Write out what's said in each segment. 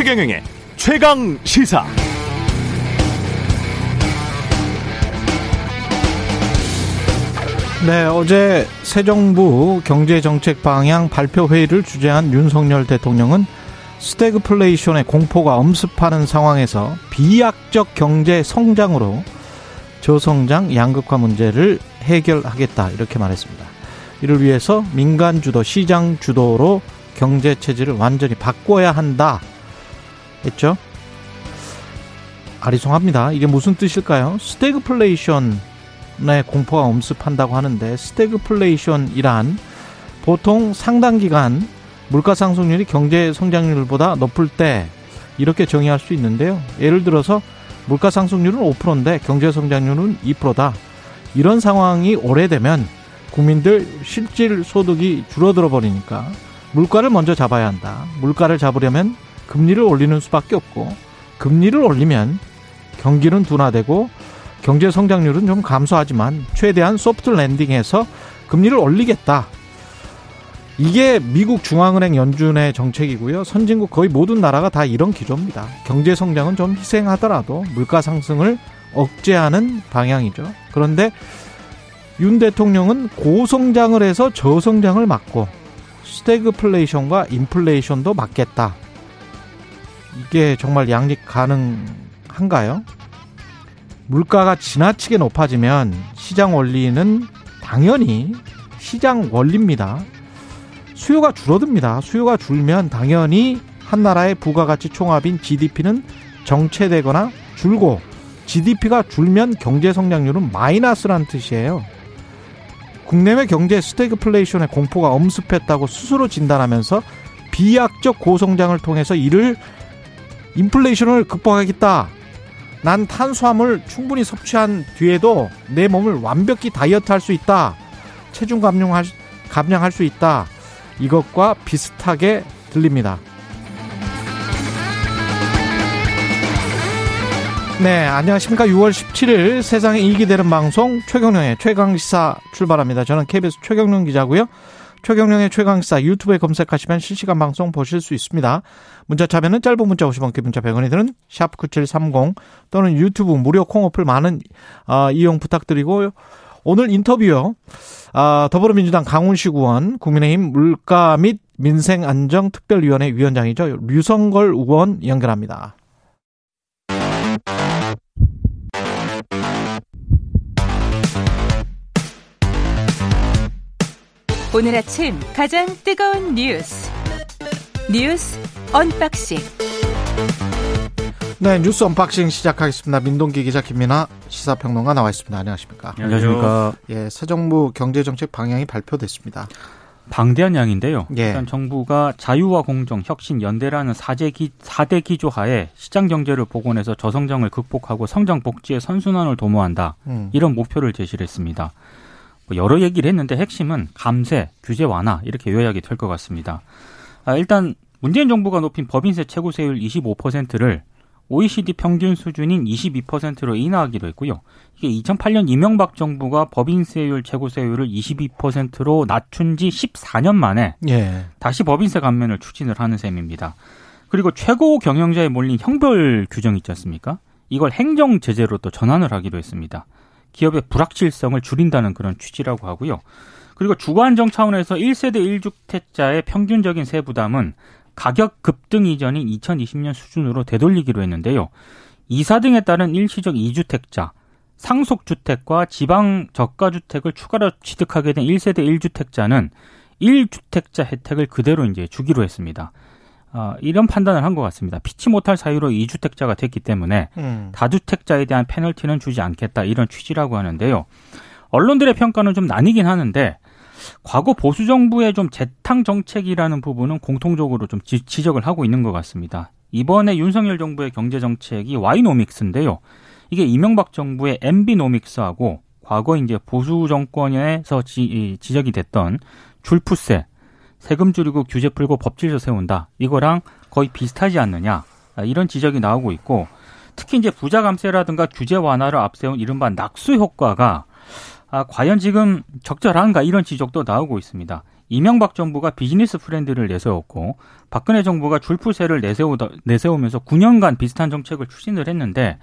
최경영의 최강 시사. 네, 어제 새 정부 경제정책 방향 발표 회의를 주재한 윤석열 대통령은 스태그플레이션의 공포가 엄습하는 상황에서 비약적 경제 성장으로 저성장 양극화 문제를 해결하겠다 이렇게 말했습니다. 이를 위해서 민간 주도, 시장 주도로 경제 체질을 완전히 바꿔야 한다 했죠. 아리송합니다. 이게 무슨 뜻일까요? 스태그플레이션의 공포가 엄습한다고 하는데 스태그플레이션이란 보통 상당 기간 물가 상승률이 경제 성장률보다 높을 때 이렇게 정의할 수 있는데요. 예를 들어서 물가 상승률은 5%인데 경제 성장률은 2%다. 이런 상황이 오래되면 국민들 실질 소득이 줄어들어 버리니까 물가를 먼저 잡아야 한다. 물가를 잡으려면 금리를 올리는 수밖에 없고 금리를 올리면 경기는 둔화되고 경제 성장률은 좀 감소하지만 최대한 소프트 랜딩해서 금리를 올리겠다. 이게 미국 중앙은행 연준의 정책이고요. 선진국 거의 모든 나라가 다 이런 기조입니다. 경제 성장은 좀 희생하더라도 물가 상승을 억제하는 방향이죠. 그런데 윤 대통령은 고성장을 해서 저성장을 막고 스태그플레이션과 인플레이션도 막겠다. 이게 정말 양립 가능한가요? 물가가 지나치게 높아지면 시장 원리는 당연히 시장 원리입니다. 수요가 줄어듭니다. 수요가 줄면 당연히 한 나라의 부가가치 총합인 GDP는 정체되거나 줄고 GDP가 줄면 경제 성장률은 마이너스란 뜻이에요. 국내외 경제 스태그플레이션의 공포가 엄습했다고 스스로 진단하면서 비약적 고성장을 통해서 이를 인플레이션을 극복하겠다. 난 탄수화물 충분히 섭취한 뒤에도 내 몸을 완벽히 다이어트 할 수 있다. 체중 감량할, 감량할 수 있다. 이것과 비슷하게 들립니다. 네, 안녕하십니까. 6월 17일 세상에 이익이 되는 방송 최경령의 최강시사 출발합니다. 저는 KBS 최경령 기자고요. 최경령의 최강시사 유튜브에 검색하시면 실시간 방송 보실 수 있습니다. 문자 참여는 짧은 문자 50원, 긴 문자 100원이 드는 샵 9730 또는 유튜브 무료 콩 어플 많은 어, 이용 부탁드리고 오늘 인터뷰요. 아, 더불어민주당 강훈식 의원, 국민의힘 물가 및 민생안정특별위원회 위원장이죠. 류성걸 의원 연결합니다. 오늘 아침 가장 뜨거운 뉴스 뉴스 unboxing 네 뉴스 unboxing 시작하겠습니다. 민동기 기자 김민아 시사평론가 나와 있습니다. 안녕하십니까? 안녕하십니까? 예, 새 정부 경제정책 방향이 발표됐습니다. 방대한 양인데요. 예. 일단 정부가 자유와 공정, 혁신, 연대라는 4대, 기, 4대 기조 하에 시장 경제를 복원해서 저성장을 극복하고 성장 복지의 선순환을 도모한다. 음. 이런 목표를 제시를 했습니다. 뭐 여러 얘기를 했는데 핵심은 감세, 규제 완화 이렇게 요약이 될 것 같습니다. 아, 일단 문재인 정부가 높인 법인세 최고세율 25%를 OECD 평균 수준인 22%로 인하하기로 했고요. 이게 2008년 이명박 정부가 법인세율 최고세율을 22%로 낮춘 지 14년 만에 예. 다시 법인세 감면을 추진을 하는 셈입니다. 그리고 최고 경영자에 몰린 형별 규정 있지 않습니까? 이걸 행정 제재로 또 전환을 하기로 했습니다. 기업의 불확실성을 줄인다는 그런 취지라고 하고요. 그리고 주거 안정 차원에서 1세대 1주택자의 평균적인 세 부담은 가격 급등 이전인 2020년 수준으로 되돌리기로 했는데요. 이사 등에 따른 일시적 2주택자, 상속주택과 지방 저가주택을 추가로 취득하게 된 1세대 1주택자는 1주택자 혜택을 그대로 이제 주기로 했습니다. 어, 이런 판단을 한 것 같습니다. 피치 못할 사유로 2주택자가 됐기 때문에 음. 다주택자에 대한 페널티는 주지 않겠다 이런 취지라고 하는데요. 언론들의 평가는 좀 나뉘긴 하는데 과거 보수 정부의 좀 재탕 정책이라는 부분은 공통적으로 좀 지, 지적을 하고 있는 것 같습니다. 이번에 윤석열 정부의 경제 정책이 와이노믹스인데요. 이게 이명박 정부의 엠비노믹스하고 과거 이제 보수 정권에서 지, 지적이 됐던 줄푸세, 세금 줄이고 규제 풀고 법질서 세운다. 이거랑 거의 비슷하지 않느냐. 이런 지적이 나오고 있고 특히 이제 부자 감세라든가 규제 완화를 앞세운 이른바 낙수 효과가 아, 과연 지금 적절한가 이런 지적도 나오고 있습니다. 이명박 정부가 business friendly를 내세웠고 박근혜 정부가 줄푸세를 내세우다, 내세우면서 9년간 비슷한 정책을 추진을 했는데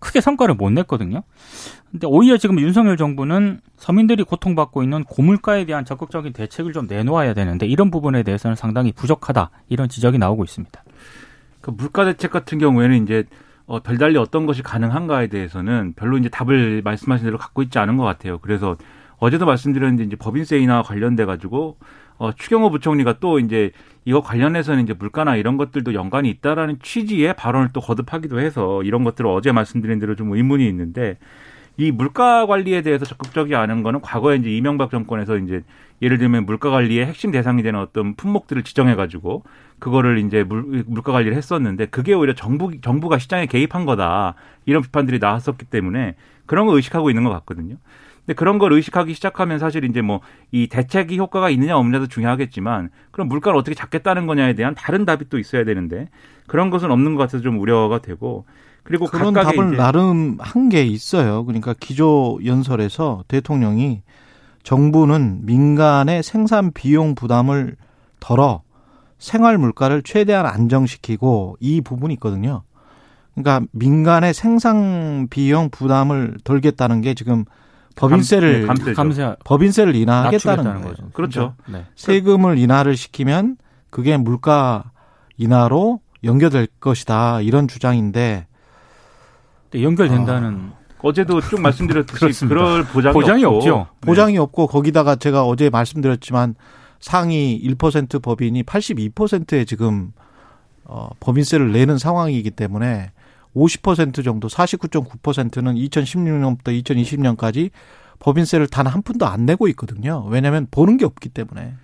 크게 성과를 못 냈거든요. 근데 오히려 지금 윤석열 정부는 서민들이 고통받고 있는 고물가에 대한 적극적인 대책을 좀 내놓아야 되는데 이런 부분에 대해서는 상당히 부족하다 이런 지적이 나오고 있습니다. 그 물가 대책 같은 경우에는 이제 어, 별달리 어떤 것이 가능한가에 대해서는 별로 이제 답을 말씀하신 대로 갖고 있지 않은 것 같아요. 그래서 어제도 말씀드렸는데 이제 법인세 인하 관련돼 가지고 어, 추경호 부총리가 또 이제 이거 관련해서는 이제 물가나 이런 것들도 연관이 있다라는 취지의 발언을 또 거듭하기도 해서 이런 것들을 어제 말씀드린 대로 좀 의문이 있는데 이 물가 관리에 대해서 적극적이 않은 거는 과거에 이제 이명박 정권에서 이제 예를 들면 물가 관리의 핵심 대상이 되는 어떤 품목들을 지정해 가지고 그거를 이제 물, 물가 관리를 했었는데 그게 오히려 정부 정부가 시장에 개입한 거다 이런 비판들이 나왔었기 때문에 그런 거 의식하고 있는 것 같거든요. 근데 그런 걸 의식하기 시작하면 사실 이제 뭐 이 대책이 효과가 있느냐 없느냐도 중요하겠지만 그럼 물가를 어떻게 잡겠다는 거냐에 대한 다른 답이 또 있어야 되는데 그런 것은 없는 것 같아서 좀 우려가 되고 그리고 그런 답을 나름 한 게 있어요. 그러니까 기조 연설에서 대통령이 정부는 민간의 생산 비용 부담을 덜어 생활 물가를 최대한 안정시키고 이 부분이 있거든요. 그러니까 민간의 생산 비용 부담을 덜겠다는 게 지금 법인세를 감, 네, 감세 법인세를 인하하겠다는 거예요. 거죠. 그렇죠. 네. 세금을 인하를 시키면 그게 물가 인하로 연결될 것이다 이런 주장인데 네, 연결된다는 어 제도 쭉 말씀드렸듯이 그렇습니다. 그럴 보장이, 보장이 없고. 없죠. 보장이 없고 거기다가 제가 어제 말씀드렸지만 상위 1% 법인이 82%에 지금 어, 법인세를 내는 상황이기 때문에 50% 정도 49.9%는 2016년부터 2020년까지 법인세를 단 한 푼도 안 내고 있거든요. 왜냐하면 보는 게 없기 때문에.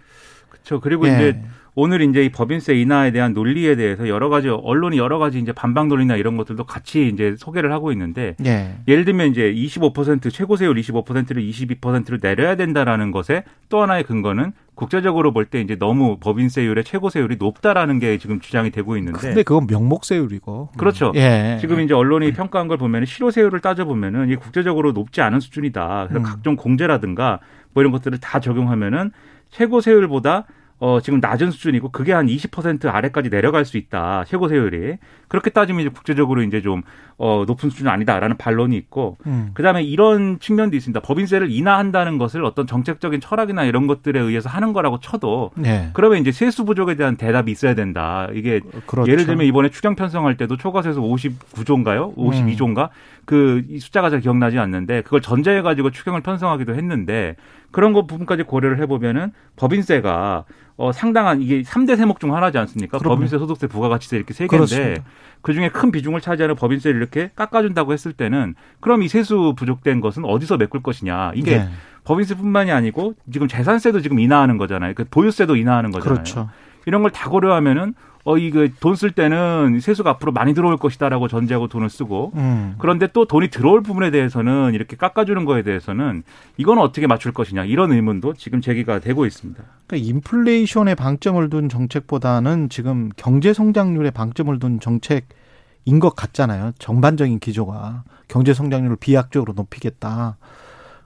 그렇죠. 그리고 예. 이제 오늘 이제 이 법인세 인하에 대한 논리에 대해서 여러 가지 언론이 여러 가지 이제 반박 논리나 이런 것들도 같이 이제 소개를 하고 있는데 예. 예를 들면 이제 25% 최고 세율 25%를 22%를 내려야 된다라는 것에 또 하나의 근거는 국제적으로 볼 때 이제 너무 법인세율의 최고 세율이 높다라는 게 지금 주장이 되고 있는데 근데 그건 명목세율이고. 그렇죠. 예. 지금 이제 언론이 평가한 걸 보면 실효세율을 따져보면은 이 국제적으로 높지 않은 수준이다. 그래서 음. 각종 공제라든가 뭐 이런 것들을 다 적용하면은 최고 세율보다 어, 지금 낮은 수준이고 그게 한 20% 아래까지 내려갈 수 있다. 최고 세율이. 그렇게 따지면 이제 국제적으로 이제 좀 어, 높은 수준은 아니다라는 반론이 있고 음. 그 다음에 이런 측면도 있습니다. 법인세를 인하한다는 것을 어떤 정책적인 철학이나 이런 것들에 의해서 하는 거라고 쳐도 예. 그러면 이제 세수 부족에 대한 대답이 있어야 된다. 이게 그렇죠. 예를 들면 이번에 추경 편성할 때도 초과세수 59조인가요? 52조인가? 그이 숫자가 잘 기억나지 않는데 그걸 전제해 가지고 추경을 편성하기도 했는데 그런 거 부분까지 고려를 해 보면은 법인세가 어 상당한 이게 3대 세목 중 하나지 않습니까? 그럼요. 법인세, 소득세, 부가가치세 이렇게 세 개인데. 그 중에 큰 비중을 차지하는 법인세를 이렇게 깎아준다고 했을 때는 그럼 이 세수 부족된 것은 어디서 메꿀 것이냐? 이게 예. 법인세뿐만이 아니고 지금 재산세도 지금 인하하는 거잖아요. 그 보유세도 인하하는 거잖아요. 그렇죠. 이런 걸 다 고려하면은 어 이거 돈 쓸 때는 세수가 앞으로 많이 들어올 것이다라고 전제하고 돈을 쓰고 음. 그런데 또 돈이 들어올 부분에 대해서는 이렇게 깎아주는 거에 대해서는 이건 어떻게 맞출 것이냐 이런 의문도 지금 제기가 되고 있습니다. 그러니까 인플레이션에 방점을 둔 정책보다는 지금 경제 성장률에 방점을 둔 정책인 것 같잖아요. 전반적인 기조가 경제 성장률을 비약적으로 높이겠다.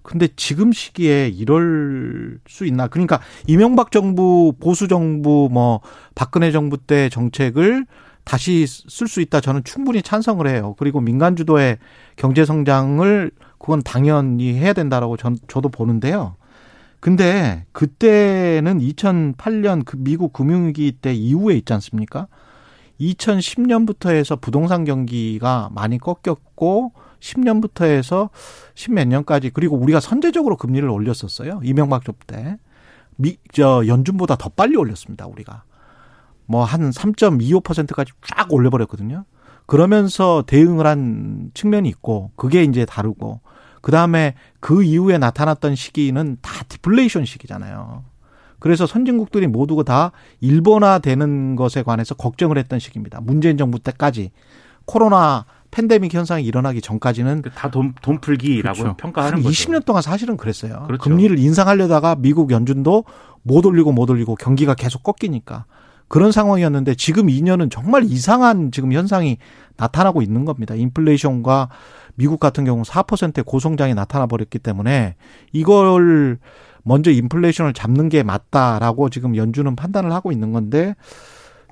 근데 지금 시기에 이럴 수 있나? 그러니까 이명박 정부, 보수 정부, 뭐 박근혜 정부 때 정책을 다시 쓸 수 있다. 저는 충분히 찬성을 해요. 그리고 민간 주도의 경제 성장을 그건 당연히 해야 된다라고 전 저도 보는데요. 근데 그때는 2008년 그 미국 금융위기 때 이후에 있지 않습니까? 2010년부터 해서 부동산 경기가 많이 꺾였고 10년부터 해서 10몇 년까지 그리고 우리가 선제적으로 금리를 올렸었어요. 이명박 정부 때. 미, 저 연준보다 더 빨리 올렸습니다. 우리가. 뭐 한 3.25%까지 쫙 올려 버렸거든요. 그러면서 대응을 한 측면이 있고 그게 이제 다르고 그다음에 그 이후에 나타났던 시기는 다 디플레이션 시기잖아요. 그래서 선진국들이 모두가 다 일본화 되는 것에 관해서 걱정을 했던 시기입니다. 문재인 정부 때까지 코로나 팬데믹 현상이 일어나기 전까지는 다 돈 돈 풀기라고 그렇죠. 평가하는 한 거죠. 20년 동안 사실은 그랬어요. 그렇죠. 금리를 인상하려다가 미국 연준도 못 올리고 못 올리고 경기가 계속 꺾이니까 그런 상황이었는데 지금 2년은 정말 이상한 지금 현상이 나타나고 있는 겁니다. 인플레이션과 미국 같은 경우 4%의 고성장이 나타나 버렸기 때문에 이걸 먼저 인플레이션을 잡는 게 맞다라고 지금 연준은 판단을 하고 있는 건데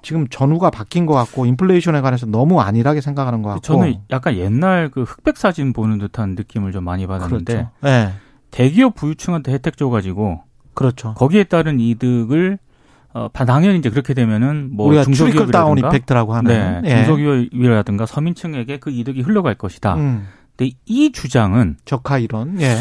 지금 전후가 바뀐 것 같고 인플레이션에 관해서 너무 안일하게 생각하는 것 같고 저는 약간 옛날 그 흑백 사진 보는 듯한 느낌을 좀 많이 받았는데 그렇죠. 네. 대기업 부유층한테 혜택 줘가지고 그렇죠. 거기에 따른 이득을 어, 당연히 이제 그렇게 되면은 뭐 우리가 트리클 다운 이펙트라고 하는 네, 예. 중소기업이라든가 서민층에게 그 이득이 흘러갈 것이다. 음, 근데 이 주장은 적하 이론. 예.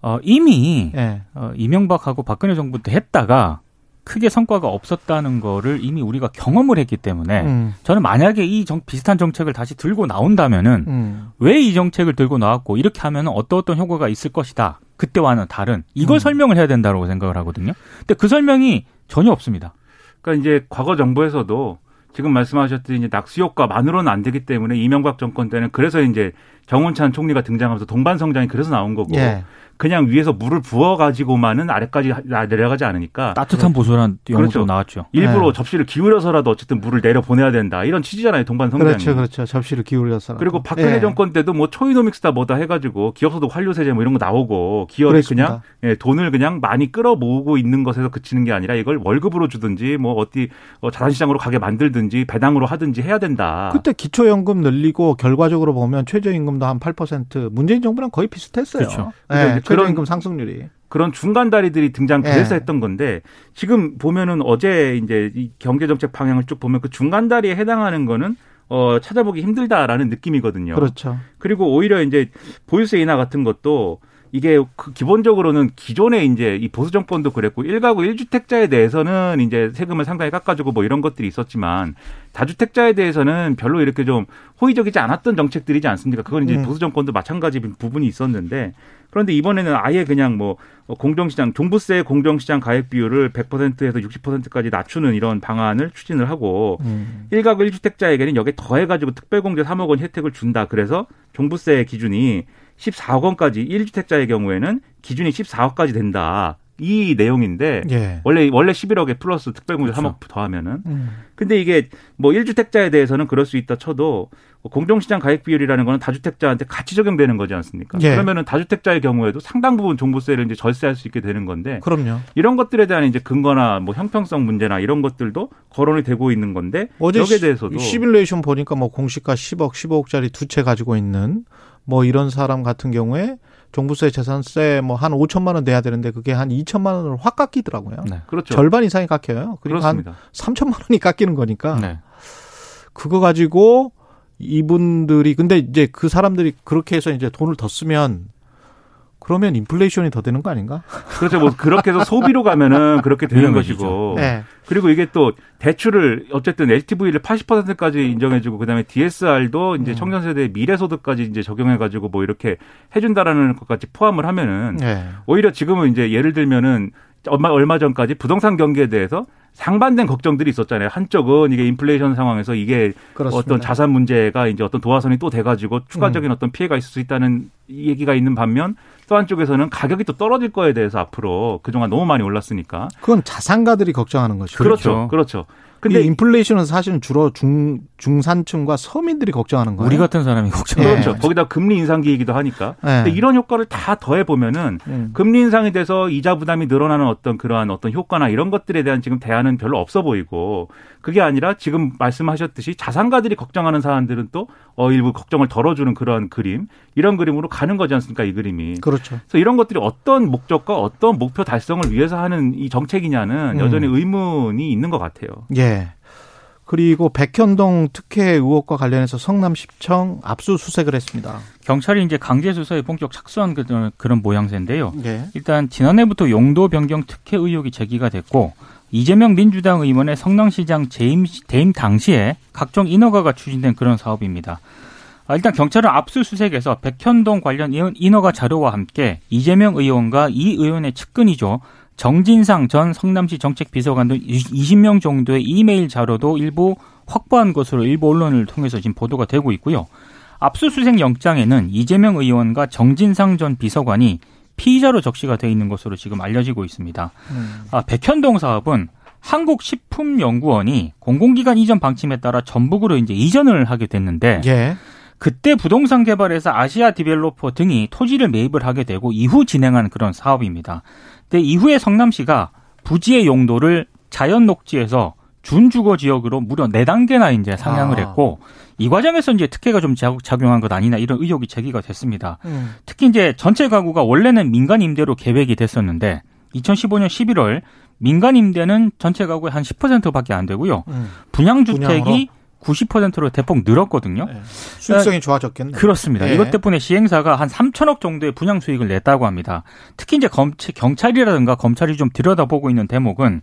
어, 이미 예. 어, 이명박하고 박근혜 정부 때 했다가 크게 성과가 없었다는 거를 이미 우리가 경험을 했기 때문에 음, 저는 만약에 이 정, 비슷한 정책을 다시 들고 나온다면은 음. 왜이 정책을 들고 나왔고 이렇게 하면 어떤 어떤 효과가 있을 것이다. 그때와는 다른 이걸 음. 설명을 해야 된다고 생각을 하거든요. 근데 그 설명이 전혀 없습니다. 그러니까 이제 과거 정부에서도 지금 말씀하셨듯이 이제 낙수 효과만으로는 안 되기 때문에 이명박 정권 때는 그래서 이제 정운찬 총리가 등장하면서 동반 성장이 그래서 나온 거고 예. 그냥 위에서 물을 부어 가지고만은 아래까지 하- 내려가지 않으니까 따뜻한 보소란 용어도 그렇죠. 나왔죠. 일부러 네. 접시를 기울여서라도 어쨌든 물을 내려 보내야 된다 이런 취지잖아요 동반 성장이. 그렇죠, 그렇죠. 접시를 기울여서. 그리고 박근혜 예. 정권 때도 뭐 초이노믹스다 뭐다 해가지고 기업소득 환류세제 뭐 이런 거 나오고 기업이. 그냥 예, 돈을 그냥 많이 끌어 모으고 있는 것에서 그치는 게 아니라 이걸 월급으로 주든지 뭐 어디 어, 자산시장으로 가게 만들든지 배당으로 하든지 해야 된다. 그때 기초연금 늘리고 결과적으로 보면 최저임금도 한 8% 문재인 정부랑 거의 비슷했어요. 그렇죠. 예, 최저임금 상승률이. 그런 중간 다리들이 등장 그래서 예. 했던 건데 지금 보면은 어제 이제 이 경제 정책 방향을 쭉 보면 그 중간 다리에 해당하는 거는 어 찾아보기 힘들다라는 느낌이거든요. 그렇죠. 그리고 오히려 이제 보유세 인하 같은 것도 이게 그 기본적으로는 기존에 이제 이 보수 정권도 그랬고 1가구 1주택자에 대해서는 이제 세금을 상당히 깎아주고 뭐 이런 것들이 있었지만 다주택자에 대해서는 별로 이렇게 좀 호의적이지 않았던 정책들이지 않습니까? 그건 이제 음. 보수 정권도 마찬가지 부분이 있었는데 그런데 이번에는 아예 그냥 뭐 공정시장 종부세 공정시장 가액 비율을 100%에서 60%까지 낮추는 이런 방안을 추진을 하고 음. 1가구 1주택자에게는 여기에 더해 가지고 특별공제 3억 원 혜택을 준다. 그래서 종부세 기준이 14억 원까지 1주택자의 경우에는 기준이 14억까지 된다. 이 내용인데 예. 원래 원래 11억에 플러스 특별공제 그렇죠. 3억 더하면은 음. 근데 이게 뭐 1주택자에 대해서는 그럴 수 있다 쳐도 공정시장 가액 비율이라는 거는 다주택자한테 같이 적용되는 거지 않습니까? 예. 그러면은 다주택자의 경우에도 상당 부분 종부세를 이제 절세할 수 있게 되는 건데 그럼요. 이런 것들에 대한 이제 근거나 뭐 형평성 문제나 이런 것들도 거론이 되고 있는 건데 어제 여기에 시- 대해서도 시뮬레이션 보니까 뭐 공시가 10억, 15억짜리 두 채 가지고 있는 뭐 이런 사람 같은 경우에 종부세, 재산세 뭐 한 5천만 원 내야 되는데 그게 한 2천만 원을 확 깎이더라고요. 네. 그렇죠. 절반 이상이 깎여요. 그리고 그렇습니다. 한 3천만 원이 깎이는 거니까 네. 그거 가지고 이분들이 근데 이제 그 사람들이 그렇게 해서 이제 돈을 더 쓰면 그러면 인플레이션이 더 되는 거 아닌가? 그렇죠. 뭐 그렇게 해서 소비로 가면은 그렇게 되는. 것이고. 네. 그리고 이게 또 대출을 어쨌든 LTV를 80%까지 인정해주고 그다음에 DSR도 이제 음. 청년 세대 미래 소득까지 이제 적용해가지고 뭐 이렇게 해준다라는 것까지 포함을 하면은 네. 오히려 지금은 이제 예를 들면은 얼마 얼마 전까지 부동산 경기에 대해서 상반된 걱정들이 있었잖아요. 한쪽은 이게 인플레이션 상황에서 이게 그렇습니다. 어떤 자산 문제가 이제 어떤 도화선이 또 돼가지고 추가적인 어떤 피해가 있을 수 있다는 얘기가 있는 반면 또 한쪽에서는 가격이 또 떨어질 거에 대해서 앞으로 그동안 너무 많이 올랐으니까 그건 자산가들이 걱정하는 거죠. 그렇죠, 그렇죠. 근데 근데 인플레이션은 사실은 주로 중 중산층과 서민들이 걱정하는 거예요. 우리 같은 사람이 걱정. 예. 그렇죠. 거기다 금리 인상기이기도 하니까. 네. 근데 이런 효과를 다 더해 보면은 음. 금리 인상이 돼서 이자 부담이 늘어나는 어떤 그러한 어떤 효과나 이런 것들에 대한 지금 대안 은 별로 없어 보이고 그게 아니라 지금 말씀하셨듯이 자산가들이 걱정하는 사람들은 또 어, 일부 걱정을 덜어주는 그런 그림 이런 그림으로 가는 거지 않습니까 이 그림이. 그렇죠. 그래서 이런 것들이 어떤 목적과 어떤 목표 달성을 위해서 하는 이 정책이냐는 음. 여전히 의문이 있는 것 같아요. 예. 그리고 백현동 특혜 의혹과 관련해서 성남시청 압수수색을 했습니다. 경찰이 이제 강제 수사에 본격 착수한 그런, 그런 모양새인데요. 예. 일단 지난해부터 용도 변경 특혜 의혹이 제기가 됐고 이재명 민주당 의원의 성남시장 재임, 대임 당시에 각종 인허가가 추진된 그런 사업입니다. 아, 일단 경찰은 압수수색에서 백현동 관련 인- 인허가 자료와 함께 이재명 의원과 이 의원의 측근이죠. 정진상 전 성남시 정책비서관 등 20명 정도의 이메일 자료도 일부 확보한 것으로 일부 언론을 통해서 지금 보도가 되고 있고요. 압수수색 영장에는 이재명 의원과 정진상 전 비서관이 피의자로 적시가 돼 있는 것으로 지금 알려지고 있습니다. 음. 아, 백현동 사업은 한국식품연구원이 공공기관 이전 방침에 따라 전북으로 이제 이전을 하게 됐는데 예. 그때 부동산 개발에서 아시아 디벨로퍼 등이 토지를 매입을 하게 되고 이후 진행한 그런 사업입니다. 근데 이후에 성남시가 부지의 용도를 자연 녹지에서 준주거 지역으로 무려 네 단계나 이제 상향을 아. 했고 이 과정에서 이제 특혜가 좀 자- 작용한 것 아니냐 이런 의혹이 제기가 됐습니다. 음. 특히 이제 전체 가구가 원래는 민간 임대로 계획이 됐었는데 2015년 11월 민간 임대는 전체 가구의 한 10%밖에 안 되고요. 음. 분양? 주택이 90%로 대폭 늘었거든요. 네. 수익성이 좋아졌겠네. 그렇습니다. 예. 이것 때문에 시행사가 한 3천억 정도의 분양 수익을 냈다고 합니다. 특히 이제 검, 경찰이라든가 검찰이 좀 들여다보고 있는 대목은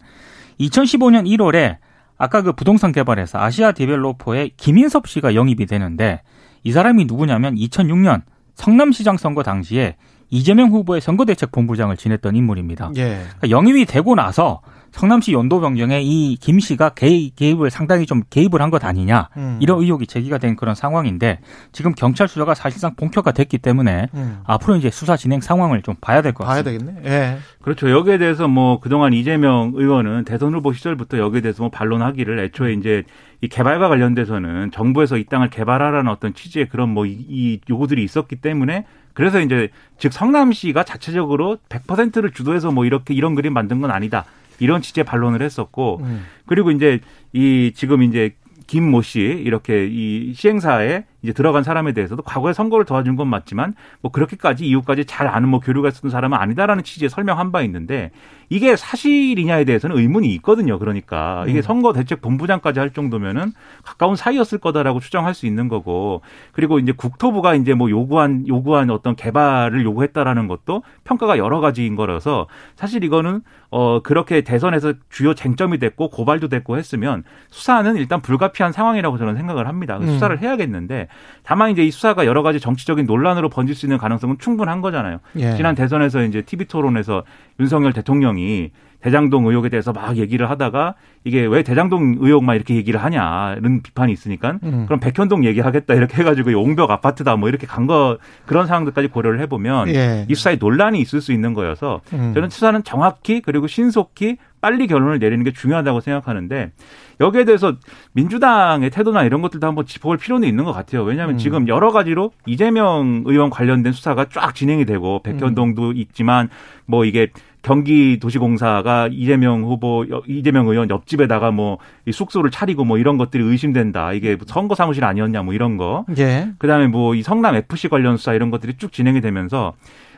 2015년 1월에 아까 그 부동산 개발에서 아시아 디벨로퍼의 김인섭 씨가 영입이 되는데 이 사람이 누구냐면 2006년 성남시장 선거 당시에 이재명 후보의 선거대책본부장을 지냈던 인물입니다. 예. 그러니까 영입이 되고 나서 성남시 연도 변경에 이 김 씨가 개입, 개입을 상당히 좀 개입을 한 것 아니냐 음. 이런 의혹이 제기가 된 그런 상황인데 지금 경찰 수사가 사실상 본격화됐기 때문에 음. 앞으로 이제 수사 진행 상황을 좀 봐야 될것 봐야 같습니다. 되겠네. 예. 그렇죠. 여기에 대해서 뭐 그동안 이재명 의원은 대선 후보 시절부터 여기에 대해서 뭐 반론하기를 애초에 이제 이 개발과 관련돼서는 정부에서 이 땅을 개발하라는 어떤 취지의 그런 뭐 이 요구들이 있었기 때문에 그래서 이제 즉 성남시가 자체적으로 100%를 주도해서 뭐 이렇게 이런 그림 만든 건 아니다. 이런 취지의 반론을 했었고 음. 그리고 이제 이 지금 이제 김모 씨 이렇게 이 시행사에 이제 들어간 사람에 대해서도 과거에 선거를 도와준 건 맞지만 뭐 그렇게까지 이후까지 잘 아는 뭐 교류가 있었던 사람은 아니다라는 취지의 설명한 바 있는데 이게 사실이냐에 대해서는 의문이 있거든요. 그러니까 이게 음. 선거 대책 본부장까지 할 정도면은 가까운 사이였을 거다라고 추정할 수 있는 거고 그리고 이제 국토부가 이제 뭐 요구한 요구한 어떤 개발을 요구했다라는 것도 평가가 여러 가지인 거라서 사실 이거는 어 그렇게 대선에서 주요 쟁점이 됐고 고발도 됐고 했으면 수사는 일단 불가피한 상황이라고 저는 생각을 합니다. 음. 수사를 해야겠는데 다만 이제 이 수사가 여러 가지 정치적인 논란으로 번질 수 있는 가능성은 충분한 거잖아요. 예. 지난 대선에서 이제 TV 토론에서 윤석열 대통령이 대장동 의혹에 대해서 막 얘기를 하다가 이게 왜 대장동 의혹만 이렇게 얘기를 하냐는 비판이 있으니까 음. 그럼 백현동 얘기하겠다 이렇게 해가지고 옹벽 아파트다 뭐 이렇게 간 거 그런 상황들까지 고려를 해보면 예. 이 수사에 논란이 있을 수 있는 거여서 음. 저는 수사는 정확히 그리고 신속히 빨리 결론을 내리는 게 중요하다고 생각하는데 여기에 대해서 민주당의 태도나 이런 것들도 한번 짚어볼 필요는 있는 것 같아요. 왜냐하면 음. 지금 여러 가지로 이재명 의원 관련된 수사가 쫙 진행이 되고 백현동도 음. 있지만 뭐 이게 경기도시공사가 이재명 후보 이재명 의원 옆집에다가 뭐 이 숙소를 차리고 뭐 이런 것들이 의심된다. 이게 뭐 선거 사무실 아니었냐 뭐 이런 거. 예. 그다음에 뭐 이 성남 FC 관련 수사 이런 것들이 쭉 진행이 되면서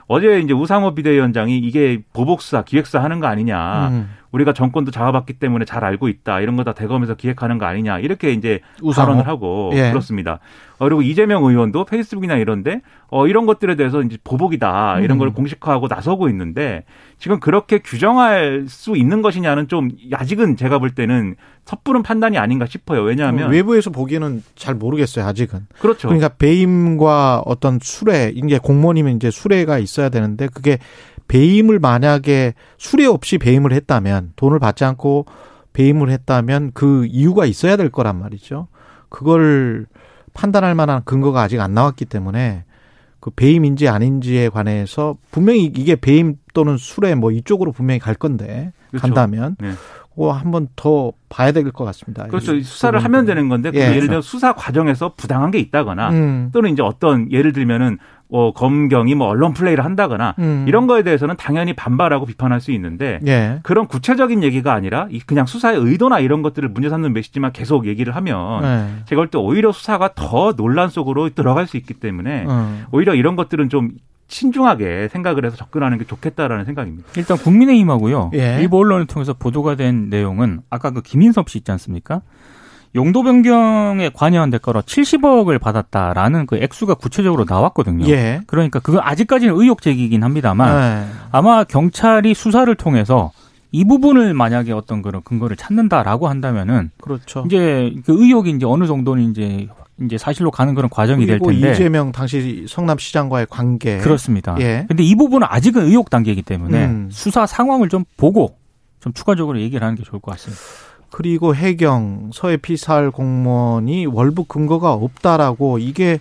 어제 이제 우상호 비대위원장이 이게 보복 수사, 기획 수사 하는 거 아니냐. 음. 우리가 정권도 잡아봤기 때문에 잘 알고 있다. 이런 거 다 대검에서 기획하는 거 아니냐. 이렇게 이제 우상호? 발언을 하고 예. 그렇습니다. 어, 그리고 이재명 의원도 페이스북이나 이런데 어, 이런 것들에 대해서 이제 보복이다. 이런 음. 걸 공식화하고 나서고 있는데 지금 그렇게 규정할 수 있는 것이냐는 좀 아직은 제가 볼 때는 섣부른 판단이 아닌가 싶어요. 왜냐하면 외부에서 보기에는 잘 모르겠어요, 아직은. 그렇죠. 그러니까 배임과 어떤 수뢰, 이게 공무원이면 이제 수뢰가 있어야 되는데 그게 배임을 만약에 수뢰 없이 배임을 했다면 돈을 받지 않고 배임을 했다면 그 이유가 있어야 될 거란 말이죠. 그걸 판단할 만한 근거가 아직 안 나왔기 때문에 그 배임인지 아닌지에 관해서 분명히 이게 배임 또는 수뢰 뭐 이쪽으로 분명히 갈 건데 그렇죠. 간다면 네. 그거 한번 더 봐야 될 것 같습니다. 그렇죠. 이 수사를. 하면 되는 건데 예. 그 예를 들어 수사 과정에서 부당한 게 있다거나 음. 또는 이제 어떤 예를 들면은 어, 검경이 뭐 언론 플레이를 한다거나 음. 이런 거에 대해서는 당연히 반발하고 비판할 수 있는데 예. 그런 구체적인 얘기가 아니라 이 그냥 수사의 의도나 이런 것들을 문제 삼는 메시지만 계속 얘기를 하면 네. 제가 볼 때 오히려 수사가 더 논란 속으로 들어갈 수 있기 때문에 어. 오히려 이런 것들은 좀 신중하게 생각을 해서 접근하는 게 좋겠다라는 생각입니다. 일단 국민의힘하고요. 예. 일부 언론을 통해서 보도가 된 내용은 아까 그 김인섭 씨 있지 않습니까? 용도 변경에 관여한 대가로 70억을 받았다라는 그 액수가 구체적으로 나왔거든요. 예. 그러니까 그건 아직까지는 의혹 제기이긴 합니다만 네. 아마 경찰이 수사를 통해서 이 부분을 만약에 어떤 그런 근거를 찾는다라고 한다면은 그렇죠. 이제 그 의혹이 이제 어느 정도는 이제 이제 사실로 가는 그런 과정이 될 그리고 텐데 이재명 당시 성남시장과의 관계. 그렇습니다. 예. 근데 이 부분은 아직은 의혹 단계이기 때문에 음. 수사 상황을 좀 보고 좀 추가적으로 얘기를 하는 게 좋을 것 같습니다. 그리고 해경 서해 피살 공무원이 월북 근거가 없다라고 이게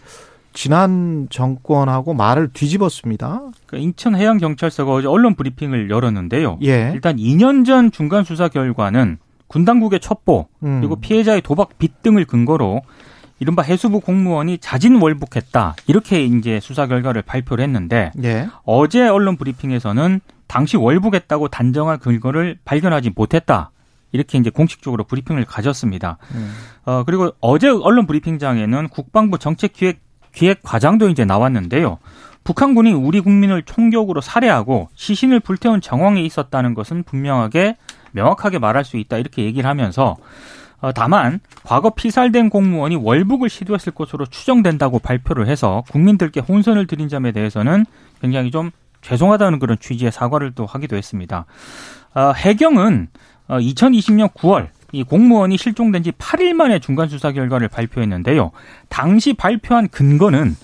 지난 정권하고 말을 뒤집었습니다. 그 인천 해양 경찰서가 어제 언론 브리핑을 열었는데요. 예. 일단 2년 전 중간 수사 결과는 군 당국의 첩보 음. 그리고 피해자의 도박 빚 등을 근거로 이른바 해수부 공무원이 자진 월북했다. 이렇게 이제 수사 결과를 발표를 했는데 예. 어제 언론 브리핑에서는 당시 월북했다고 단정할 근거를 발견하지 못했다. 이렇게 이제 공식적으로 브리핑을 가졌습니다. 음. 어, 그리고 어제 언론 브리핑장에는 국방부 정책기획 기획 과장도 이제 나왔는데요. 북한군이 우리 국민을 총격으로 살해하고 시신을 불태운 정황이 있었다는 것은 분명하게 명확하게 말할 수 있다 이렇게 얘기를 하면서 어, 다만 과거 피살된 공무원이 월북을 시도했을 것으로 추정된다고 발표를 해서 국민들께 혼선을 드린 점에 대해서는 굉장히 좀 죄송하다는 그런 취지의 사과를 또 하기도 했습니다. 어, 해경은 어, 2020년 9월 이 공무원이 실종된 지 8일 만에 중간 수사 결과를 발표했는데요. 당시 발표한 근거는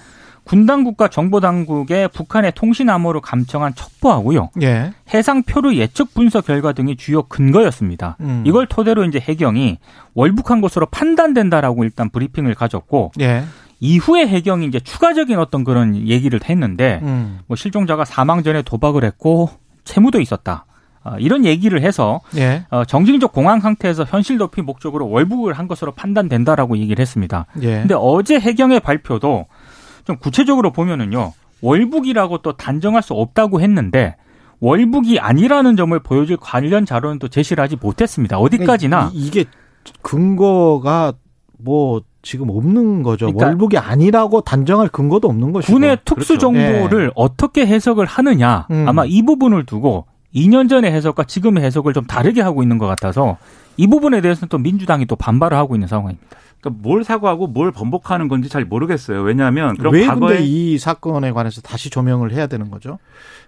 군 당국과 정보 당국의 북한의 통신 암호를 감청한 첩보하고요. 예. 해상 표류 예측 분석 결과 등이 주요 근거였습니다. 음. 이걸 토대로 이제 해경이 월북한 것으로 판단된다라고 일단 브리핑을 가졌고 예. 이후에 해경이 이제 추가적인 어떤 그런 얘기를 했는데 음. 뭐 실종자가 사망 전에 도박을 했고 채무도 있었다. 아, 이런 얘기를 해서 예. 어, 정신적 공황 상태에서 현실 도피 목적으로 월북을 한 것으로 판단된다라고 얘기를 했습니다. 예. 근데 어제 해경의 발표도 좀 구체적으로 보면은요. 월북이라고 또 단정할 수 없다고 했는데 월북이 아니라는 점을 보여줄 관련 자료는 또 제시를 하지 못했습니다. 어디까지나 이, 게 근거가 뭐 지금 없는 거죠. 그러니까 월북이 아니라고 단정할 근거도 없는 것이고. 군의 특수 정보를 어떻게 해석을 하느냐 음. 아마 이 부분을 두고 2년 전의 해석과 지금의 해석을 좀 다르게 하고 있는 것 같아서 이 부분에 대해서는 또 민주당이 또 반발을 하고 있는 상황입니다. 그러니까 뭘 사과하고 뭘 번복하는 건지 잘 모르겠어요. 왜냐하면 그럼 왜 과거에 근데 이 사건에 관해서 다시 조명을 해야 되는 거죠?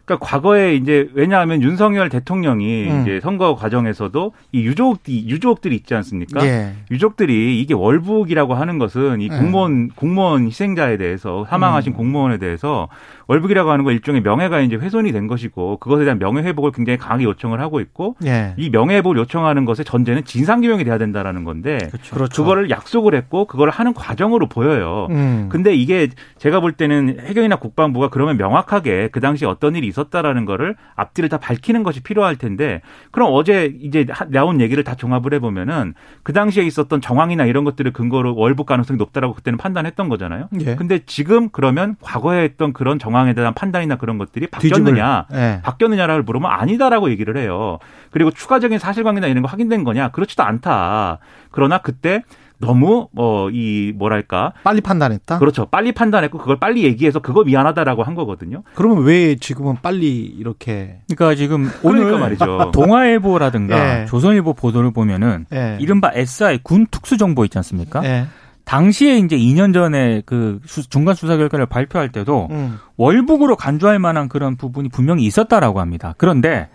그러니까 과거에 이제 왜냐하면 윤석열 대통령이 음. 이제 선거 과정에서도 이 유족 유족들이 있지 않습니까? 예. 유족들이 이게 월북이라고 하는 것은 이 네. 공무원 공무원 희생자에 대해서 사망하신 음. 공무원에 대해서 월북이라고 하는 거 일종의 명예가 이제 훼손이 된 것이고 그것에 대한 명예 회복을 굉장히 강하게 요청을 하고 있고 예. 이 명예 회복을 요청하는 것의 전제는 진상 규명이 돼야 된다라는 건데 그렇죠. 그거를 약속을 했고 그거를 하는 과정으로 보여요. 음. 근데 이게 제가 볼 때는 해경이나 국방부가 그러면 명확하게 그 당시 어떤 일이 있었다라는 거를 앞뒤를 다 밝히는 것이 필요할 텐데 그럼 어제 이제 하- 나온 얘기를 다 종합을 해 보면은 그 당시에 있었던 정황이나 이런 것들을 근거로 월북 가능성이 높다라고 그때는 판단했던 거잖아요. 예. 근데 지금 그러면 과거에 했던 그런 정황 에 대한 판단이나 그런 것들이 바뀌었느냐? 뒤집을- 예. 바뀌었느냐라고 물으면 아니다라고 얘기를 해요. 그리고 추가적인 사실관계나 이런 거 확인된 거냐? 그렇지도 않다. 그러나 그때 너무 뭐이 뭐랄까 빨리 판단했다. 그렇죠. 빨리 판단했고 그걸 빨리 얘기해서 그거 미안하다라고 한 거거든요. 그러면 왜 지금은 빨리 이렇게 그러니까 지금 그러니까 오늘 말이죠. 동아일보라든가 예. 조선일보 보도를 보면은 예. 이른바 SI 군 특수정보 있지 않습니까? 예. 당시에 이제 2년 전에 그 수- 중간 수사 결과를 발표할 때도 음. 월북으로 간주할 만한 그런 부분이 분명히 있었다라고 합니다. 그런데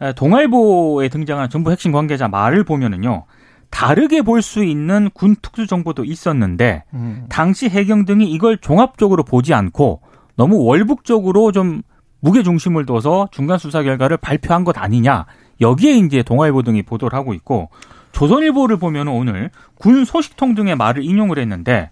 에, 동아일보에 등장한 정부 핵심 관계자 말을 보면은요. 다르게 볼 수 있는 군 특수 정보도 있었는데 음. 당시 해경 등이 이걸 종합적으로 보지 않고 너무 월북적으로 좀 무게 중심을 둬서 중간 수사 결과를 발표한 것 아니냐. 여기에 이제 동아일보 등이 보도를 하고 있고 조선일보를 보면 오늘 군 소식통 등의 말을 인용을 했는데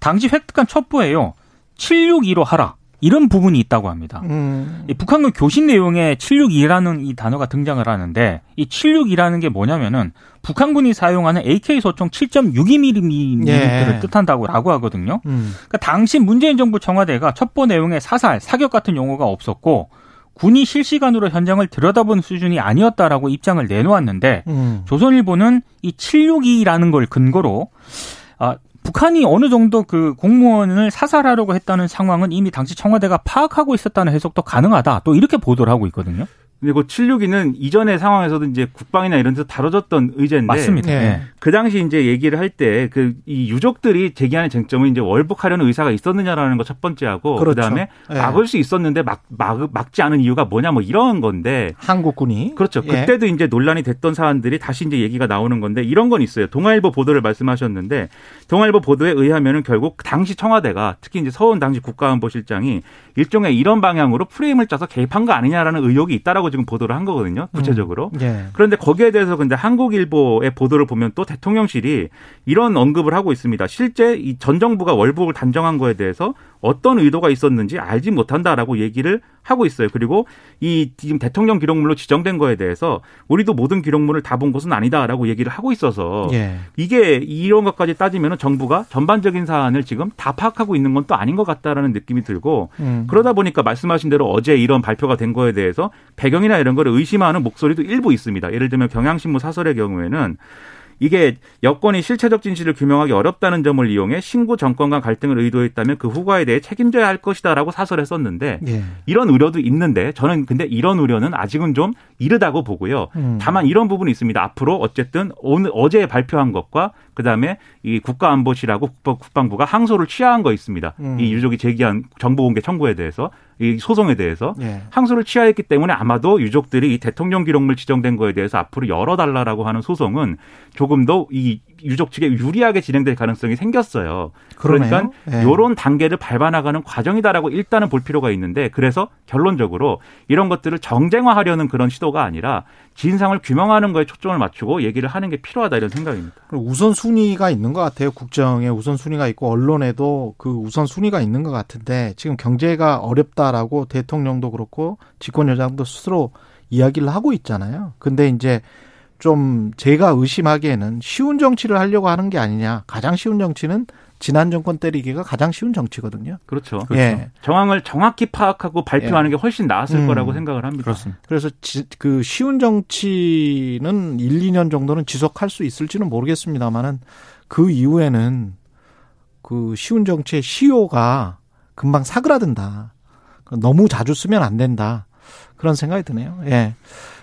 당시 획득한 첩보에요. 762로 하라. 이런 부분이 있다고 합니다. 음. 이 북한군 교신 내용에 762라는 이 단어가 등장을 하는데 이 762라는 게 뭐냐면은 북한군이 사용하는 AK 소총 7.62mm를 예. 뜻한다고 라고 하거든요. 음. 그러니까 당시 문재인 정부 청와대가 첩보 내용에 사살, 사격 같은 용어가 없었고 군이 실시간으로 현장을 들여다본 수준이 아니었다라고 입장을 내놓았는데 음. 조선일보는 이 762라는 걸 근거로 아, 북한이 어느 정도 그 공무원을 사살하려고 했다는 상황은 이미 당시 청와대가 파악하고 있었다는 해석도 가능하다. 또 이렇게 보도를 하고 있거든요. 그리고 762는 이전의 상황에서도 이제 국방이나 이런 데서 다뤄졌던 의제인데 맞습니다. 예. 예. 그 당시 이제 얘기를 할 때 그 이 유족들이 제기하는 쟁점은 이제 월북하려는 의사가 있었느냐라는 거 첫 번째하고 그렇죠. 그 다음에 예. 막을 수 있었는데 막, 막 막지 않은 이유가 뭐냐 뭐 이런 건데 한국군이 그렇죠. 예. 그때도 이제 논란이 됐던 사안들이 다시 이제 얘기가 나오는 건데 이런 건 있어요. 동아일보 보도를 말씀하셨는데 동아일보 보도에 의하면은 결국 당시 청와대가 특히 이제 서훈 당시 국가안보실장이 일종의 이런 방향으로 프레임을 짜서 개입한 거 아니냐라는 의혹이 있다라고 지금 보도를 한 거거든요. 구체적으로. 예. 그런데 거기에 대해서 근데 한국일보의 보도를 보면 또 대통령실이 이런 언급을 하고 있습니다. 실제 이 전 정부가 월북을 단정한 거에 대해서 어떤 의도가 있었는지 알지 못한다라고 얘기를 하고 있어요. 그리고 이 지금 대통령 기록물로 지정된 거에 대해서 우리도 모든 기록물을 다 본 것은 아니다라고 얘기를 하고 있어서 예. 이게 이런 것까지 따지면 정부가 전반적인 사안을 지금 다 파악하고 있는 건 또 아닌 것 같다라는 느낌이 들고 음. 그러다 보니까 말씀하신 대로 어제 이런 발표가 된 거에 대해서 배경이나 이런 거를 의심하는 목소리도 일부 있습니다. 예를 들면 경향신문 사설의 경우에는 이게 여권이 실체적 진실을 규명하기 어렵다는 점을 이용해 신구 정권 간 갈등을 의도했다면 그 후과에 대해 책임져야 할 것이다라고 사설에 썼는데 예. 이런 우려도 있는데 저는 근데 이런 우려는 아직은 좀 이르다고 보고요. 음. 다만 이런 부분이 있습니다. 앞으로 어쨌든 오늘 어제 발표한 것과 그다음에 이 국가안보실하고 국방- 국방부가 항소를 취하한 거 있습니다. 음. 이 유족이 제기한 정보공개 청구에 대해서 이 소송에 대해서 예. 항소를 취하했기 때문에 아마도 유족들이 이 대통령 기록물 지정된 거에 대해서 앞으로 열어달라라고 하는 소송은 조금 더 이 유족 측에 유리하게 진행될 가능성이 생겼어요. 그러네요. 그러니까 예. 이런 단계를 밟아나가는 과정이다라고 일단은 볼 필요가 있는데 그래서 결론적으로 이런 것들을 정쟁화하려는 그런 시도가 아니라 진상을 규명하는 거에 초점을 맞추고 얘기를 하는 게 필요하다 이런 생각입니다. 우선 순위가 있는 것 같아요. 국정에 우선 순위가 있고 언론에도 그 우선 순위가 있는 것 같은데 지금 경제가 어렵다라고 대통령도 그렇고 집권 여당도 스스로 이야기를 하고 있잖아요. 근데 이제 좀 제가 의심하기에는 쉬운 정치를 하려고 하는 게 아니냐. 가장 쉬운 정치는 지난 정권 때리기가 가장 쉬운 정치거든요. 그렇죠. 예. 정황을 정확히 파악하고 발표하는 게 훨씬 나았을 음. 거라고 생각을 합니다. 그렇습니다. 그래서 지, 그 쉬운 정치는 1, 2년 정도는 지속할 수 있을지는 모르겠습니다만은 그 이후에는 그 쉬운 정치의 시효가 금방 사그라든다. 너무 자주 쓰면 안 된다. 그런 생각이 드네요. 예.